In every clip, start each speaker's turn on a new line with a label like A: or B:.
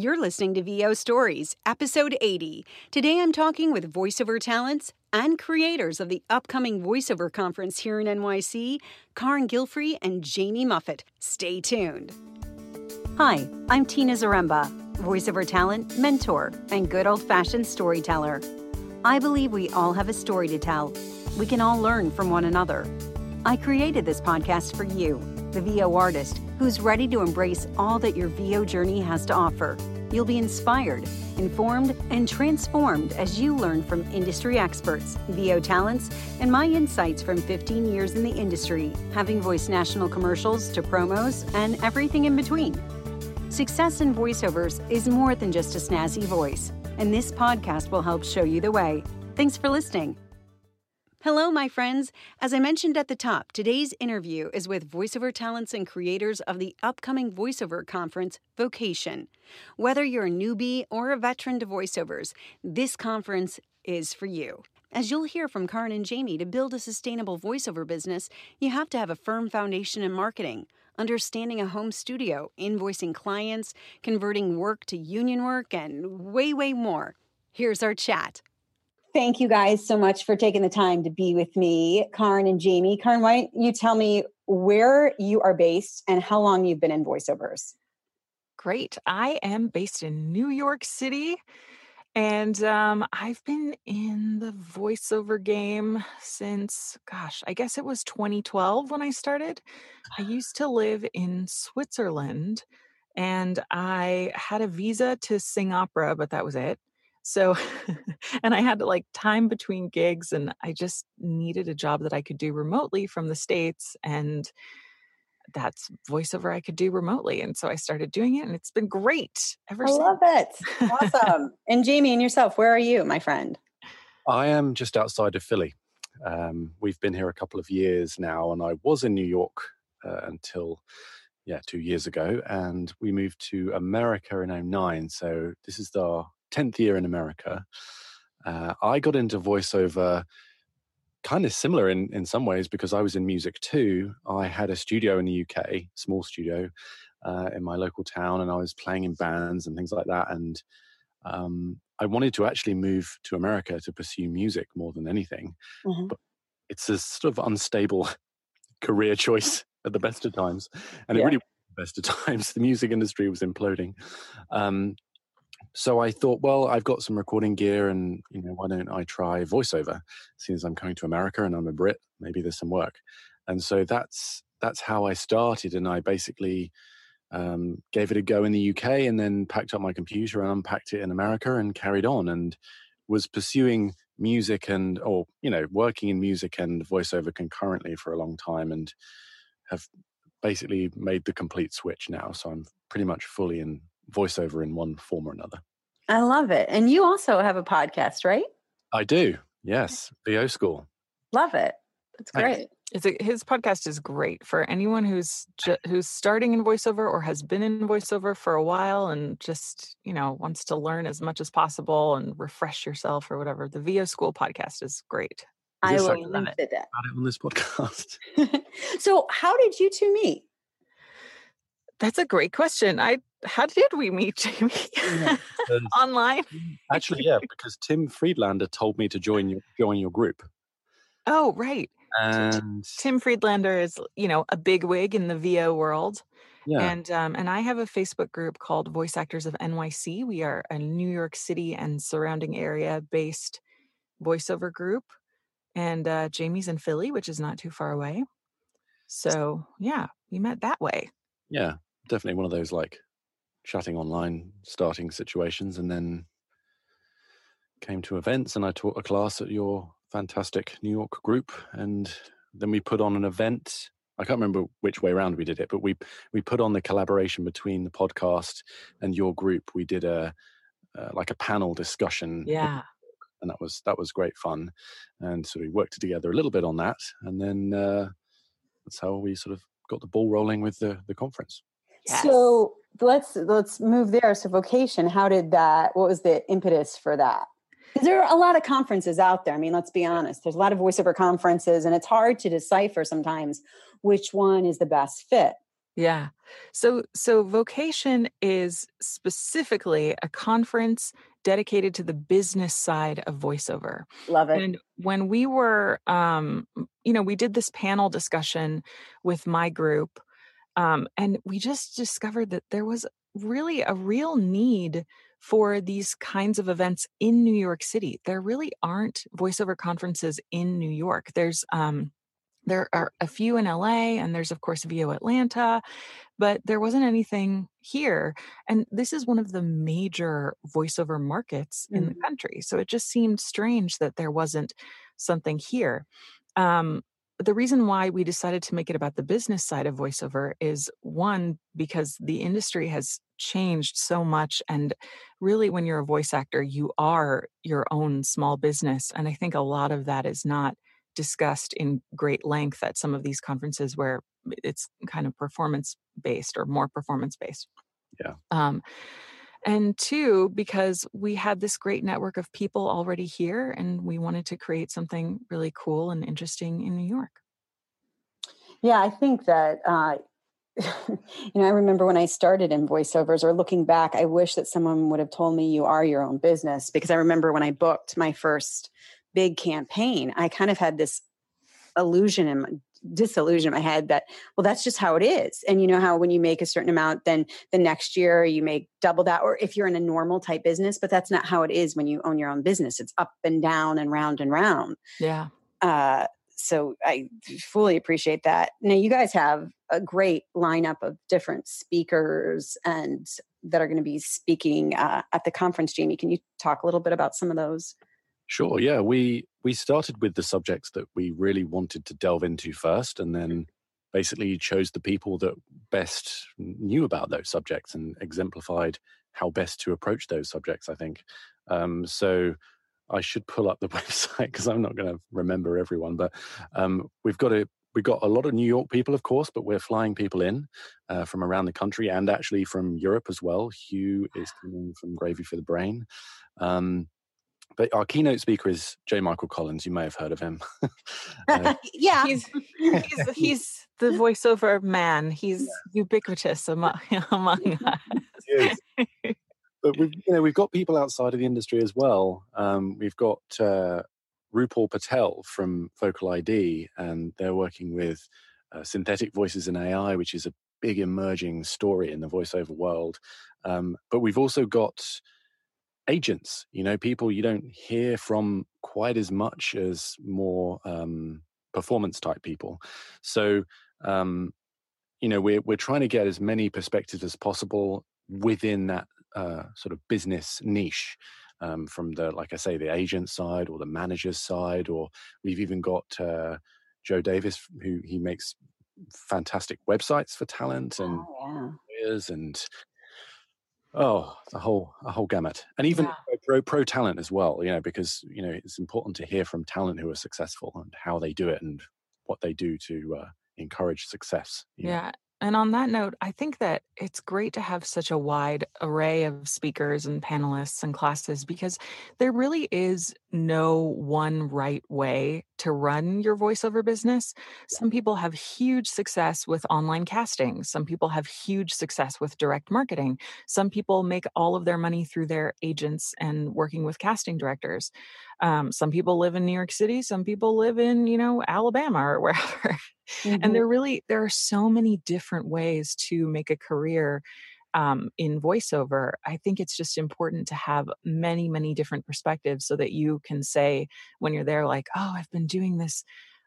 A: You're listening to VO Stories, episode 80. Today I'm talking with voiceover talents and creators of the upcoming voiceover conference here in NYC, Karin Gilfrey and Jamie Muffett. Stay tuned. Hi, I'm Tina Zaremba, voiceover talent, mentor, and good old fashioned storyteller. I believe we all have a story to tell. We can all learn from one another. I created this podcast for you, the VO artist who's ready to embrace all that your VO journey has to offer. You'll be inspired, informed, and transformed as you learn from industry experts, VO talents, and my insights from 15 years in the industry, having voiced national commercials to promos and everything in between. Success in voiceovers is more than just a snazzy voice, and this podcast will help show you the way. Thanks for listening. Hello, my friends. As I mentioned at the top, today's interview is with voiceover talents and creators of the upcoming voiceover conference, Vocation. Whether you're a newbie or a veteran to voiceovers, this conference is for you. As you'll hear from Karin and Jamie, to build a sustainable voiceover business, you have to have a firm foundation in marketing, understanding a home studio, invoicing clients, converting work to union work, and way, way more. Here's our chat. Thank you guys so much for taking the time to be with me, Karin and Jamie. Karin, why don't you tell me where you are based and how long you've been in voiceovers?
B: Great. I am based in New York City. And um, I've been in the voiceover game since, gosh, I guess it was 2012 when I started. I used to live in Switzerland and I had a visa to sing opera, but that was it. So, and I had to like time between gigs, and I just needed a job that I could do remotely from the States. And that's voiceover I could do remotely. And so I started doing it, and it's been great ever
A: I
B: since.
A: I love it. Awesome. and Jamie and yourself, where are you, my friend?
C: I am just outside of Philly. Um, we've been here a couple of years now, and I was in New York uh, until yeah two years ago, and we moved to America in 09. So this is our 10th year in America. Uh, I got into voiceover kind of similar in, in some ways because I was in music too. I had a studio in the UK, small studio uh, in my local town, and I was playing in bands and things like that. And um, I wanted to actually move to America to pursue music more than anything. Mm-hmm. But it's a sort of unstable career choice at the best of times. And yeah. it really best of times. The music industry was imploding. Um, so I thought, well, I've got some recording gear, and you know, why don't I try voiceover? As I'm coming to America and I'm a Brit, maybe there's some work. And so that's that's how I started, and I basically um, gave it a go in the UK, and then packed up my computer and unpacked it in America, and carried on, and was pursuing music and or you know working in music and voiceover concurrently for a long time, and have basically made the complete switch now. So I'm pretty much fully in voiceover in one form or another.
A: I love it. And you also have a podcast, right?
C: I do. Yes, VO School.
A: Love it. That's great.
B: It's a, his podcast is great for anyone who's ju- who's starting in voiceover or has been in voiceover for a while and just you know wants to learn as much as possible and refresh yourself or whatever. The VO School podcast is great.
A: I will link
C: it. it on this podcast.
A: so, how did you two meet?
B: That's a great question. I how did we meet, Jamie? Yeah, Online?
C: Actually, yeah, because Tim Friedlander told me to join your join your group.
B: Oh, right.
C: And
B: Tim Friedlander is, you know, a big wig in the VO world. Yeah. And um, and I have a Facebook group called Voice Actors of NYC. We are a New York City and surrounding area based voiceover group. And uh, Jamie's in Philly, which is not too far away. So yeah, we met that way.
C: Yeah, definitely one of those like chatting online starting situations and then came to events and I taught a class at your fantastic New York group and then we put on an event. I can't remember which way around we did it but we we put on the collaboration between the podcast and your group. We did a uh, like a panel discussion
B: yeah.
C: and that was that was great fun. And so we worked together a little bit on that and then uh, that's how we sort of got the ball rolling with the the conference.
A: Yes. So let's let's move there. So vocation, how did that? What was the impetus for that? Because there are a lot of conferences out there. I mean, let's be honest. There's a lot of voiceover conferences, and it's hard to decipher sometimes which one is the best fit.
B: Yeah. So so Vocation is specifically a conference dedicated to the business side of voiceover.
A: Love it.
B: And when we were um you know, we did this panel discussion with my group um and we just discovered that there was really a real need for these kinds of events in New York City. There really aren't voiceover conferences in New York. There's um there are a few in LA, and there's, of course, VO Atlanta, but there wasn't anything here. And this is one of the major voiceover markets in the
A: Mhm.
B: country. So it just seemed strange that there wasn't something here. Um, the reason why we decided to make it about the business side of voiceover is one, because the industry has changed so much. And really, when you're a voice actor, you are your own small business. And I think a lot of that is not discussed in great length at some of these conferences where it's kind of performance based or more performance based.
C: Yeah.
B: Um, and two, because we had this great network of people already here and we wanted to create something really cool and interesting in New York.
A: Yeah, I think that uh, you know, I remember when I started in voiceovers or looking back, I wish that someone would have told me you are your own business because I remember when I booked my first big campaign, I kind of had this illusion in my disillusion in my head that well that's just how it is and you know how when you make a certain amount then the next year you make double that or if you're in a normal type business but that's not how it is when you own your own business it's up and down and round and round
B: Yeah.
A: uh, so I fully appreciate that. Now you guys have a great lineup of different speakers and that are going to be speaking uh, at the conference. Jamie, can you talk a little bit about some of those?
C: Sure. Yeah, we we started with the subjects that we really wanted to delve into first, and then basically chose the people that best knew about those subjects and exemplified how best to approach those subjects. I think. Um, so I should pull up the website because I'm not going to remember everyone, but um, we've got a we've got a lot of New York people, of course, but we're flying people in uh, from around the country and actually from Europe as well. Hugh is coming from Gravy for the Brain. Um, but our keynote speaker is J. Michael Collins. You may have heard of him. uh,
A: yeah,
B: He's he's he's the voiceover man. He's ubiquitous among among us.
C: Yes. but we've you know we've got people outside of the industry as well. Um, we've got uh, Rupal Patel from VocaliD, and they're working with uh, synthetic voices and AI, which is a big emerging story in the voiceover world. Um, but we've also got agents, you know, people you don't hear from quite as much as more um, performance type people. So, um, you know, we're we're trying to get as many perspectives as possible within that uh, sort of business niche. Um, from the, like I say, the agent side or the manager's side, or we've even got uh, Joe Davis, who he makes fantastic websites for talent and
A: Oh, yeah.
C: lawyers and oh the whole a whole gamut and even
B: Yeah.
C: pro pro talent as well you know because you know it's important to hear from talent who are successful and how they do it and what they do to uh, encourage success Yeah, know.
B: And on that note, I think that it's great to have such a wide array of speakers and panelists and classes because there really is no one right way to run your voiceover business. Some people have huge success with online casting. Some people have huge success with direct marketing. Some people make all of their money through their agents and working with casting directors. Um, some people live in New York City. Some people live in, you know, Alabama or wherever
A: Mhm.
B: and there really there are so many different ways to make a career um, in voiceover. I think it's just important to have many many different perspectives so that you can say when you're there like oh i've been doing this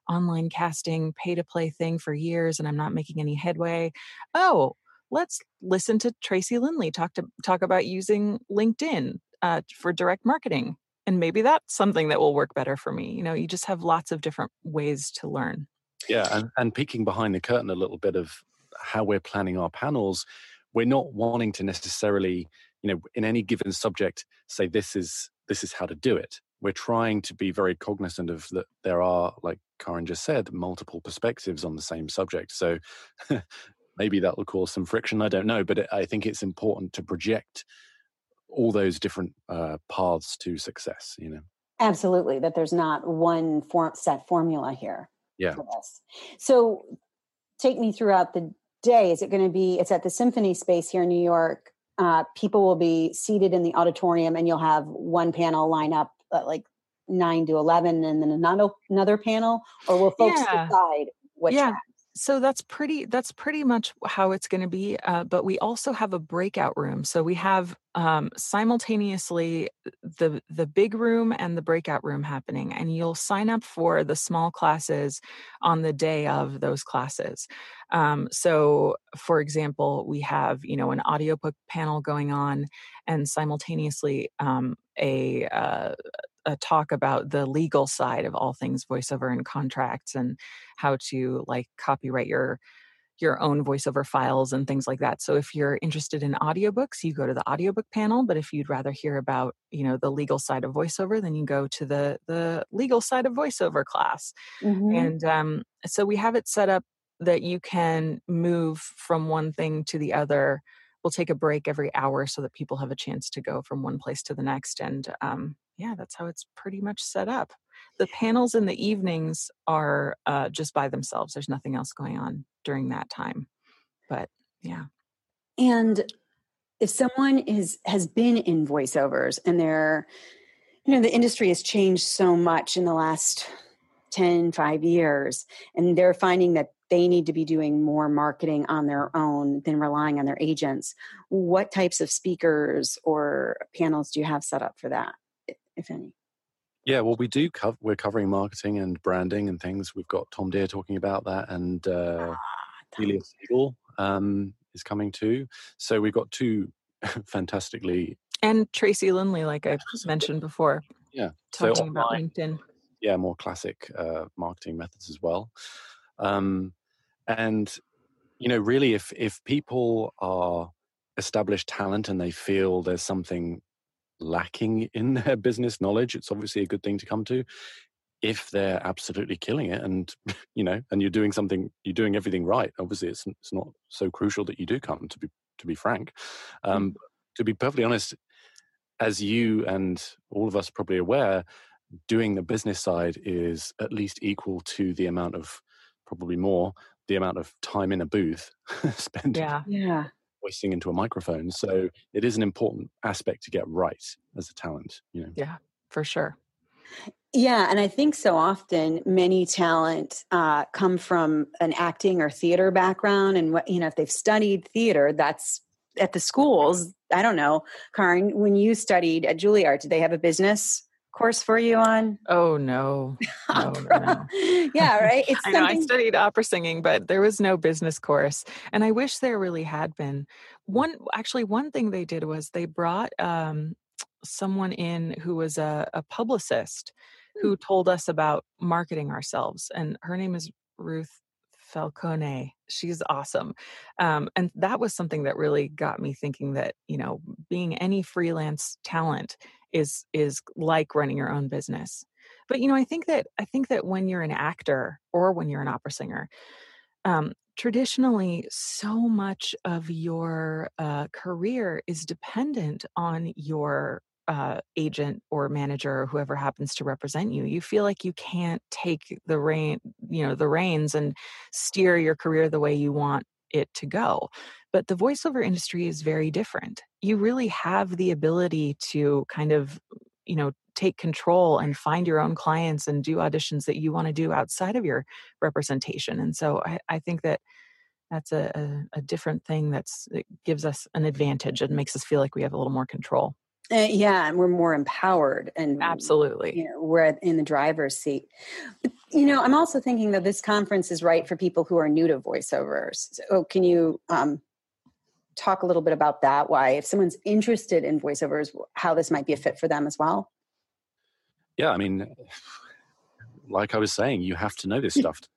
B: online casting pay to play thing for years and i'm not making any headway. Oh let's listen to tracy lindley talk to talk about using linkedin uh, for direct marketing and maybe that's something that will work better for me. You know you just have lots of different ways to learn
C: Yeah, and, and peeking behind the curtain a little bit of how we're planning our panels, we're not wanting to necessarily, you know, in any given subject say this is this is how to do it. We're trying to be very cognizant of that there are, like Karin just said, multiple perspectives on the same subject. So maybe that will cause some friction. I don't know, but it, I think it's important to project all those different uh, paths to success. You know.
A: Absolutely, that there's not one form, set formula here
C: Yeah.
A: for this. So take me throughout the day is it going to be it's at the symphony space here in new york uh, people will be seated in the auditorium and you'll have one panel line up uh, like 9 to 11 and then another another panel or will folks yeah. decide what yeah
B: so that's pretty that's pretty much how it's going to be uh, but we also have a breakout room. So we have um, simultaneously the the big room and the breakout room happening and you'll sign up for the small classes on the day of those classes. Um, so for example we have you know an audiobook panel going on and simultaneously um, a uh, a talk about the legal side of all things voiceover and contracts and how to like copyright your your own voiceover files and things like that. So if you're interested in audiobooks, you go to the audiobook panel, but if you'd rather hear about, you know, the legal side of voiceover, then you go to the the legal side of voiceover class. Mm-hmm. And um, so we have it set up that you can move from one thing to the other. We'll take a break every hour so that people have a chance to go from one place to the next. And um, yeah, that's how it's pretty much set up. The panels in the evenings are uh, just by themselves. There's nothing else going on during that time. But yeah.
A: And if someone is has been in voiceovers and they're, you know, the industry has changed so much in the last 10, 5 years, and they're finding that they need to be doing more marketing on their own than relying on their agents. What types of speakers or panels do you have set up for that? if any?
C: Yeah, well, we do cover. We're covering marketing and branding and things. We've got Tom Dheere talking about that, and uh, Delia Siegel um, is coming too. So we've got two fantastically
B: and Tracy Lindley, like I mentioned before.
C: Yeah,
B: talking so about LinkedIn.
C: Yeah, more classic uh, marketing methods as well. Um, and you know, really, if if people are established talent and they feel there's something lacking in their business knowledge, it's obviously a good thing to come to. If they're absolutely killing it, and you know, and you're doing something, you're doing everything right. Obviously, it's it's not so crucial that you do come. To be to be frank, um, mm. to be perfectly honest, as you and all of us are probably aware, doing the business side is at least equal to the amount of probably more the amount of time in a booth spent
B: yeah
A: yeah
C: voicing into a microphone. So it is an important aspect to get right as a talent, you know.
B: Yeah, for sure.
A: Yeah, and I think so often many talent uh, come from an acting or theater background, and what you know, if they've studied theater, that's at the schools. I don't know, Karin. When you studied at Juilliard, did they have a business course for you on?
B: Oh no. no, no, no.
A: yeah, right.
B: It's I know I studied opera singing, but there was no business course. And I wish there really had been. One actually one thing they did was they brought um, someone in who was a, a publicist who hmm. told us about marketing ourselves. And her name is Ruth Falcone. She's awesome. Um, and that was something that really got me thinking that, you know, being any freelance talent is is like running your own business but you know i think that i think that when you're an actor or when you're an opera singer um, traditionally so much of your uh, career is dependent on your uh, agent or manager or whoever happens to represent you you feel like you can't take the rein you know the reins and steer your career the way you want it to go but the voiceover industry is very different. You really have the ability to kind of, you know, take control and find your own clients and do auditions that you want to do outside of your representation. And so I, I think that that's a, a, a different thing that's that gives us an advantage and makes us feel like we have a little more control.
A: Uh, yeah, and we're more empowered, and
B: absolutely,
A: you know, we're in the driver's seat. But, you know, I'm also thinking that this conference is right for people who are new to voiceovers. So, can you um, talk a little bit about that? Why, if someone's interested in voiceovers, how this might be a fit for them as well?
C: Yeah, I mean, like I was saying, you have to know this stuff to,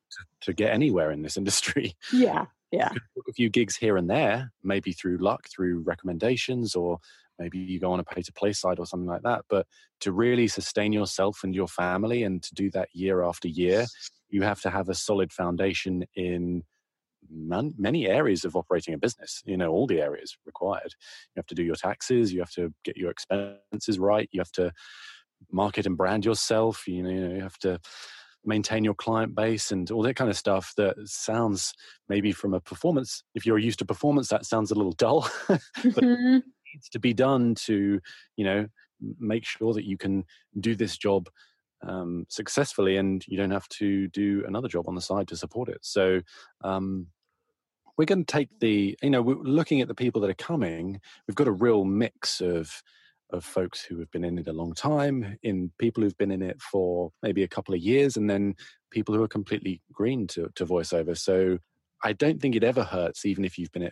C: to get anywhere in this industry.
A: Yeah, yeah.
C: a few gigs here and there, maybe through luck, through recommendations, or maybe you go on a pay to play side or something like that. But to really sustain yourself and your family and to do that year after year, you have to have a solid foundation in man, many areas of operating a business you know all the areas required you have to do your taxes you have to get your expenses right you have to market and brand yourself you know you have to maintain your client base and all that kind of stuff that sounds maybe from a performance if you're used to performance that sounds a little dull but mm-hmm. Needs to be done to you know make sure that you can do this job um, successfully and you don't have to do another job on the side to support it so um, we're going to take the you know we're looking at the people that are coming we've got a real mix of of folks who have been in it a long time, in people who've been in it for maybe a couple of years, and then people who are completely green to, to voiceover. So I don't think it ever hurts, even if you've been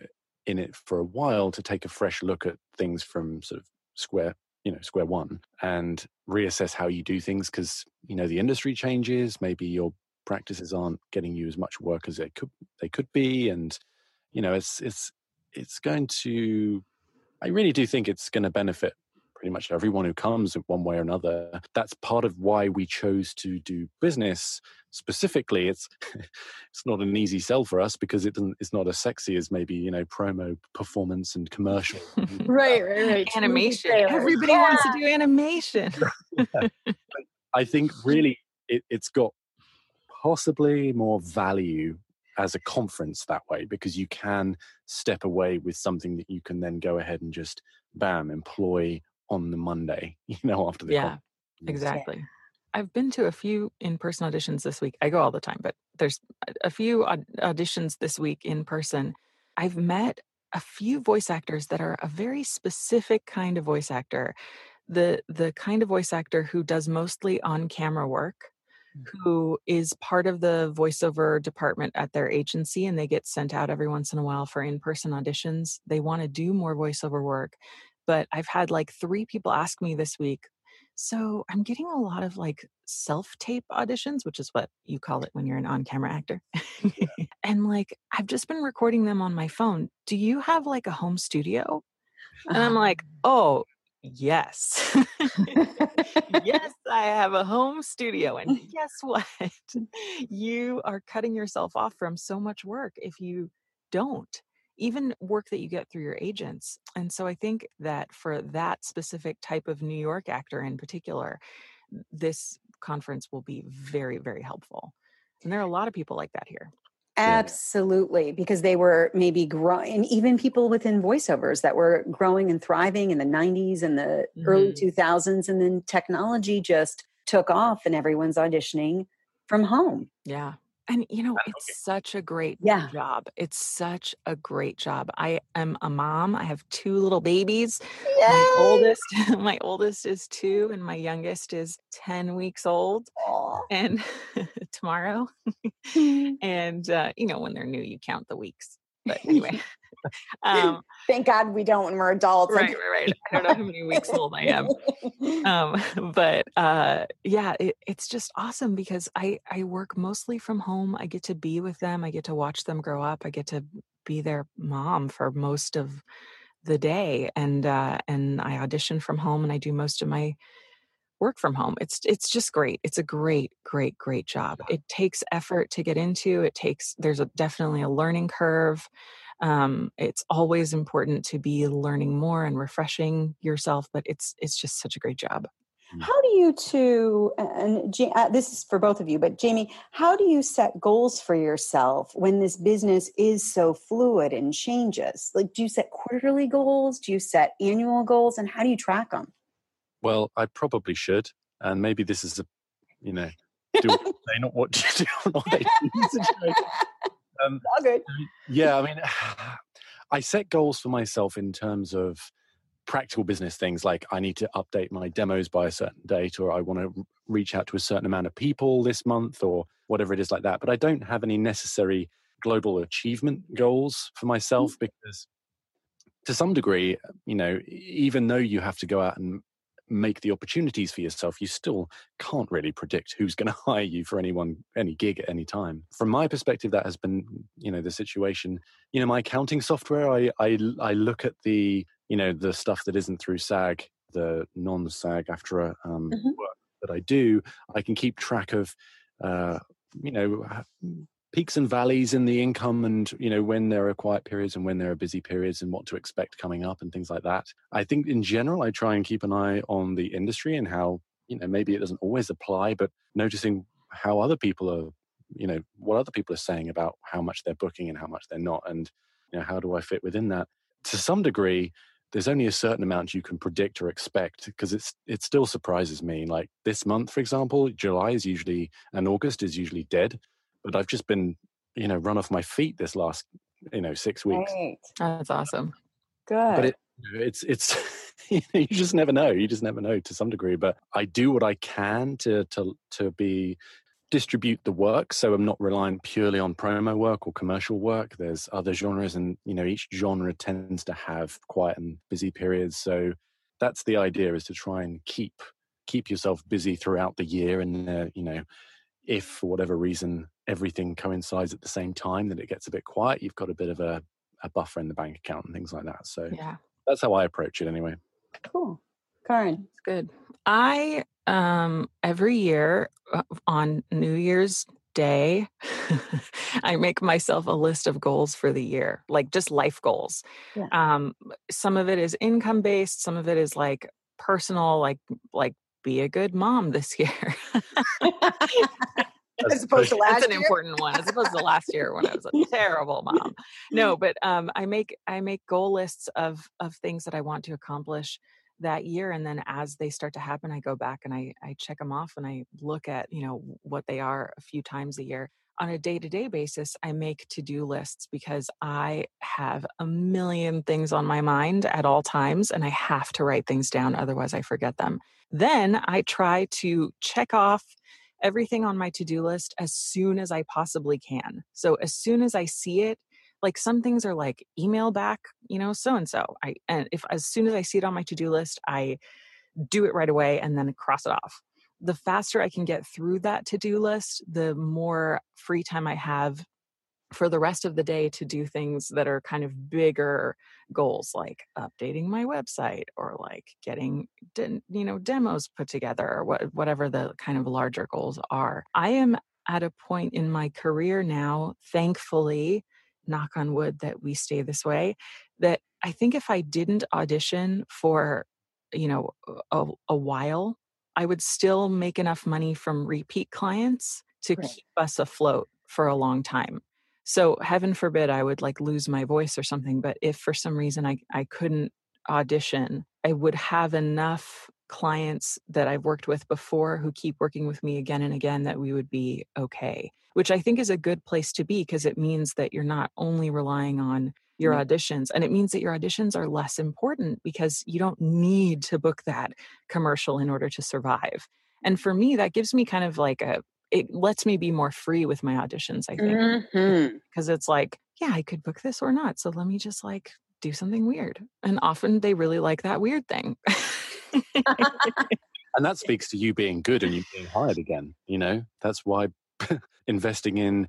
C: in it for a while, to take a fresh look at things from sort of square, you know, square one, and reassess how you do things because you know the industry changes. Maybe your practices aren't getting you as much work as they could they could be, and you know it's it's it's going to. I really do think it's going to benefit pretty much everyone who comes in one way or another. That's part of why we chose to do business specifically. It's it's not an easy sell for us because it doesn't. It's not as sexy as maybe you know promo, performance, and commercial.
D: Uh, right, right, right.
B: Animation. Everybody yeah. wants to do animation.
C: I think really it, it's got possibly more value as a conference that way because you can step away with something that you can then go ahead and just bam employ on the Monday, you know, after the
B: yeah, conference. exactly. Yeah. I've been to a few in-person auditions this week. I go all the time, but there's a few auditions this week in person. I've met a few voice actors that are a very specific kind of voice actor. The the kind of voice actor who does mostly on-camera work, mm-hmm. who is part of the voiceover department at their agency and they get sent out every once in a while for in-person auditions. They want to do more voiceover work, but I've had like three people ask me this week. So I'm getting a lot of like self tape auditions, which is what you call it when you're an on camera actor. and like, I've just been recording them on my phone. Do you have like a home studio? And I'm like, oh, yes. yes, I have a home studio. And guess what? you are cutting yourself off from so much work if you don't even work that you get through your agents. And so I think that for that specific type of New York actor in particular, this conference will be very, very helpful. And there are a lot of people like that here.
D: Absolutely, because they were maybe growing, and even people within voiceovers that were growing and thriving in the 90s and the mm-hmm. early 2000s. And then technology just took off, and everyone's auditioning from home.
B: Yeah. And you know, it's such a great yeah. job. It's such a great job. I am a mom. I have two little babies. Yay! My oldest, my oldest is two, and my youngest is 10 weeks old. Aww. And tomorrow. and uh, you know, when they're new, you count the weeks. But anyway.
D: Um, Thank God we don't when we're adults.
B: Right, right, right. I don't know how many weeks old I am. Um, but uh, yeah, it, it's just awesome because I, I work mostly from home. I get to be with them. I get to watch them grow up. I get to be their mom for most of the day. And, uh, and I audition from home and I do most of my work from home. It's it's just great. It's a great, great, great job. It takes effort to get into. It takes there's a definitely a learning curve um, it's always important to be learning more and refreshing yourself but it's it's just such a great job
D: mm. how do you two and uh, this is for both of you but jamie how do you set goals for yourself when this business is so fluid and changes like do you set quarterly goals do you set annual goals and how do you track them
C: well i probably should and maybe this is a you know do they not what you do not they do
D: um, All good.
C: Yeah, I mean, I set goals for myself in terms of practical business things like I need to update my demos by a certain date, or I want to reach out to a certain amount of people this month, or whatever it is like that. But I don't have any necessary global achievement goals for myself mm-hmm. because to some degree, you know, even though you have to go out and make the opportunities for yourself, you still can't really predict who's going to hire you for anyone, any gig at any time. From my perspective, that has been, you know, the situation. You know, my accounting software, I, I, I look at the, you know, the stuff that isn't through SAG, the non-SAG AFTRA um, mm-hmm. work that I do. I can keep track of, uh, you know, peaks and valleys in the income and you know when there are quiet periods and when there are busy periods and what to expect coming up and things like that i think in general i try and keep an eye on the industry and how you know maybe it doesn't always apply but noticing how other people are, you know, what other people are saying about how much they're booking and how much they're not, and you know, how do I fit within that? To some degree, there's only a certain amount you can predict or expect because it's it still surprises me. Like this month, for example, July is usually and August is usually dead, but I've just been you know run off my feet this last you know six weeks.
D: Right.
B: That's awesome.
D: Good.
C: But it, it's it's you, know, you just never know. You just never know to some degree. But I do what I can to to to be distribute the work so i'm not relying purely on promo work or commercial work there's other genres and you know each genre tends to have quiet and busy periods so that's the idea is to try and keep keep yourself busy throughout the year and uh, you know if for whatever reason everything coincides at the same time that it gets a bit quiet you've got a bit of a, a buffer in the bank account and things like that so
B: Yeah.
C: that's how i approach it anyway
D: cool. Karin.
B: It's good. I um every year uh, on New Year's Day, I make myself a list of goals for the year, like just life goals.
D: Yeah.
B: Um some of it is income based, some of it is like personal like like be a good mom this year.
D: As opposed to last
B: That's an
D: year?
B: important one as opposed to last year when I was a terrible mom. No, but um I make I make goal lists of of things that I want to accomplish that year and then as they start to happen i go back and i i check them off and i look at you know what they are a few times a year on a day-to-day basis i make to-do lists because i have a million things on my mind at all times and i have to write things down otherwise i forget them then i try to check off everything on my to-do list as soon as i possibly can. So as soon as i see it like some things are like email back you know so and so i and if as soon as i see it on my to-do list i do it right away and then cross it off. The faster i can get through that to-do list the more free time i have for the rest of the day to do things that are kind of bigger goals like updating my website or like getting de- you know demos put together or what, whatever the kind of larger goals are i am at a point in my career now thankfully knock on wood that we stay this way that i think if i didn't audition for you know a, a while i would still make enough money from repeat clients to
D: Right.
B: keep us afloat for a long time so heaven forbid i would like lose my voice or something but if for some reason i, I couldn't audition i would have enough clients that i've worked with before who keep working with me again and again that we would be okay which i think is a good place to be because it means that you're not only relying on your
D: Yeah.
B: auditions and it means that your auditions are less important because you don't need to book that commercial in order to survive and for me that gives me kind of like a it lets me be more free with my auditions i think
D: mm-hmm.
B: because it's like, yeah, I could book this or not. So let me just like do something weird. And often they really like that weird thing.
C: and that speaks to you being good and you being hired again you know that's why investing in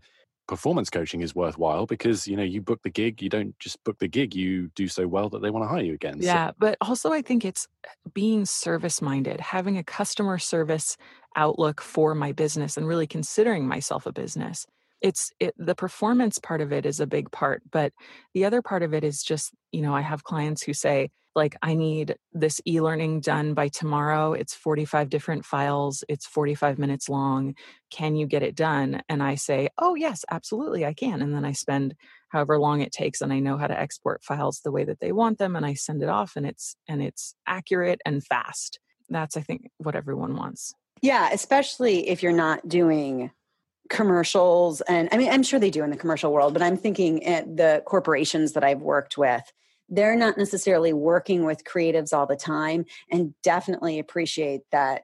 C: performance coaching is worthwhile because you know you book the gig you don't just book the gig you do so well that they want to hire you again So-
B: yeah. But also, I think it's eh, being service minded, having a customer service outlook for my business and really considering myself a business. It's it, the performance part of it is a big part, but the other part of it is just, you know, I have clients who say, like, I need this e learning done by tomorrow. It's 45 different files, it's 45 minutes long. Can you get it done? And I say, oh, yes, absolutely, I can. And then I spend however long it takes and I know how to export files the way that they want them and I send it off and it's and it's accurate and fast. That's I think what everyone wants.
D: Yeah, especially if you're not doing commercials and I mean I'm sure they do in the commercial world, but I'm thinking at the corporations that I've worked with, they're not necessarily working with creatives all the time and definitely appreciate that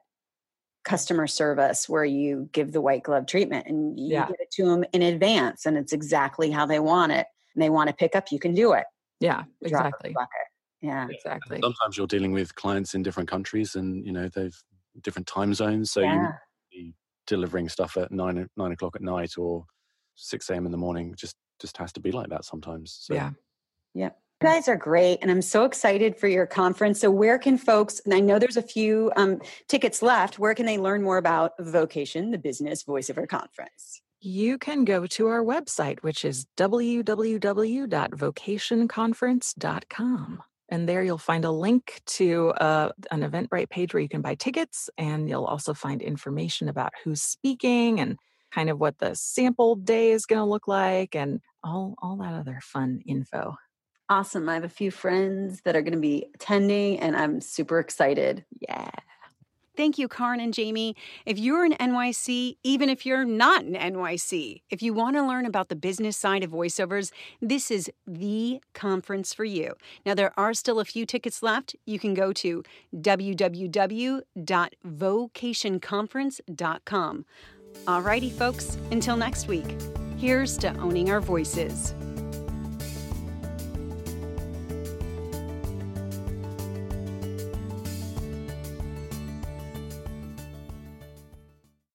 D: customer service where you give the white glove treatment and you
B: Yeah.
D: give it to them in advance and it's exactly how they want it and they want to pick up you can do it
B: Yeah,
D: Drop of the
B: exactly.
D: bucket. yeah
B: Exactly.
C: sometimes you're dealing with clients in different countries and you know they've different time zones so you
D: yeah
C: might be delivering stuff at nine nine o'clock at night or 6 a.m in the morning just just has to be like that sometimes so
B: Yeah.
D: You guys are great, and I'm so excited for your conference. So, where can folks? And I know there's a few um, tickets left. Where can they learn more about Vocation, the Business Voiceover Conference?
B: You can go to our website, which is www.vocationconference.com. And there you'll find a link to uh, an Eventbrite page where you can buy tickets. And you'll also find information about who's speaking and kind of what the sample day is going to look like and all, all that other fun info.
D: Awesome. I have a few friends that are going to be attending, and I'm super excited.
B: Yeah.
A: Thank you, Karin and Jamie. If you're in NYC, even if you're not in NYC, if you want to learn about the business side of voiceovers, this is the conference for you. Now, there are still a few tickets left. You can go to www.vocationconference.com. Alrighty, folks, until next week, here's to owning our voices.